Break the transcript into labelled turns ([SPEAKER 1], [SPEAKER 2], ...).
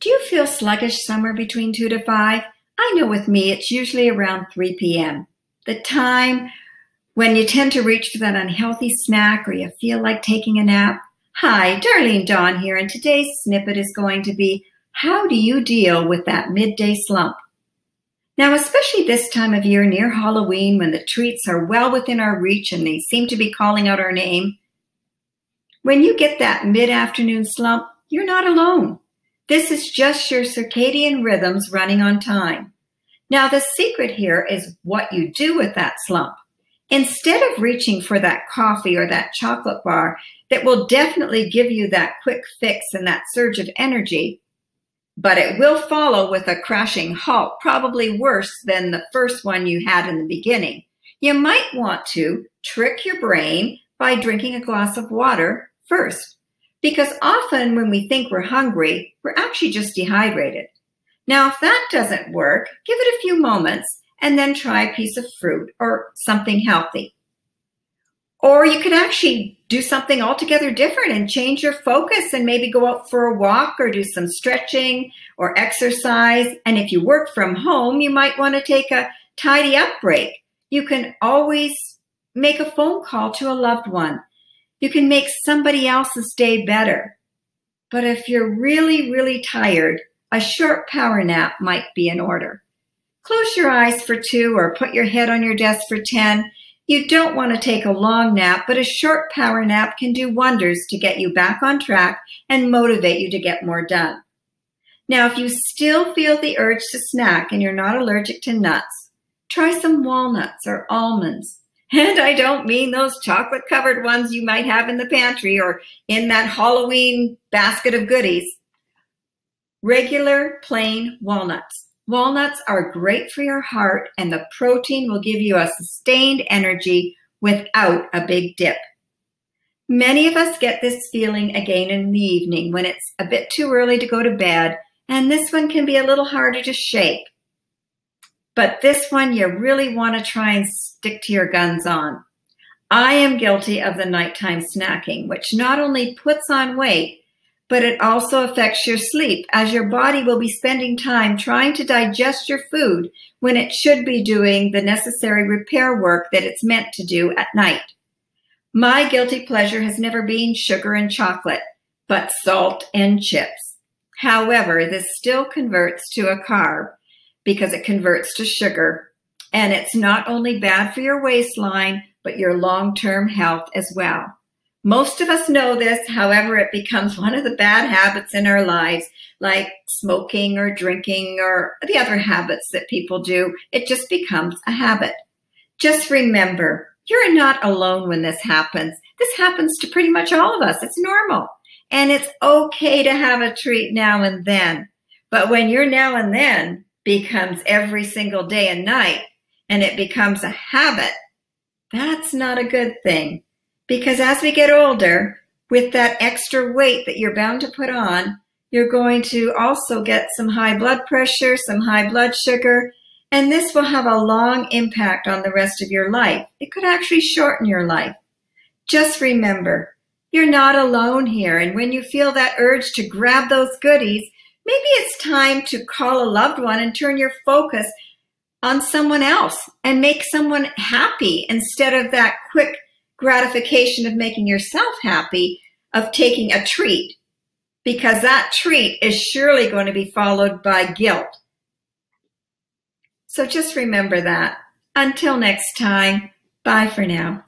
[SPEAKER 1] Do you feel sluggish somewhere between 2 to 5? I know with me it's usually around 3 p.m. The time when you tend to reach for that unhealthy snack or you feel like taking a nap. Hi, Darlene Dawn here, and today's snippet is going to be How do you deal with that midday slump? Now, especially this time of year near Halloween when the treats are well within our reach and they seem to be calling out our name, when you get that mid afternoon slump, you're not alone. This is just your circadian rhythms running on time. Now, the secret here is what you do with that slump. Instead of reaching for that coffee or that chocolate bar that will definitely give you that quick fix and that surge of energy, but it will follow with a crashing halt, probably worse than the first one you had in the beginning. You might want to trick your brain by drinking a glass of water first. Because often when we think we're hungry, we're actually just dehydrated. Now, if that doesn't work, give it a few moments and then try a piece of fruit or something healthy. Or you could actually do something altogether different and change your focus and maybe go out for a walk or do some stretching or exercise. And if you work from home, you might want to take a tidy up break. You can always make a phone call to a loved one you can make somebody else's day better. But if you're really, really tired, a short power nap might be in order. Close your eyes for two or put your head on your desk for 10. You don't want to take a long nap, but a short power nap can do wonders to get you back on track and motivate you to get more done. Now, if you still feel the urge to snack and you're not allergic to nuts, try some walnuts or almonds. And I don't mean those chocolate covered ones you might have in the pantry or in that Halloween basket of goodies. Regular plain walnuts. Walnuts are great for your heart, and the protein will give you a sustained energy without a big dip. Many of us get this feeling again in the evening when it's a bit too early to go to bed, and this one can be a little harder to shake. But this one you really want to try and stick to your guns on. I am guilty of the nighttime snacking, which not only puts on weight, but it also affects your sleep as your body will be spending time trying to digest your food when it should be doing the necessary repair work that it's meant to do at night. My guilty pleasure has never been sugar and chocolate, but salt and chips. However, this still converts to a carb because it converts to sugar. And it's not only bad for your waistline, but your long term health as well. Most of us know this, however, it becomes one of the bad habits in our lives, like smoking or drinking or the other habits that people do. It just becomes a habit. Just remember, you're not alone when this happens. This happens to pretty much all of us. It's normal. And it's okay to have a treat now and then. But when you're now and then becomes every single day and night and it becomes a habit, that's not a good thing. Because as we get older, with that extra weight that you're bound to put on, you're going to also get some high blood pressure, some high blood sugar, and this will have a long impact on the rest of your life. It could actually shorten your life. Just remember, you're not alone here. And when you feel that urge to grab those goodies, maybe it's time to call a loved one and turn your focus on someone else and make someone happy instead of that quick gratification of making yourself happy of taking a treat because that treat is surely going to be followed by guilt. So just remember that. Until next time, bye for now.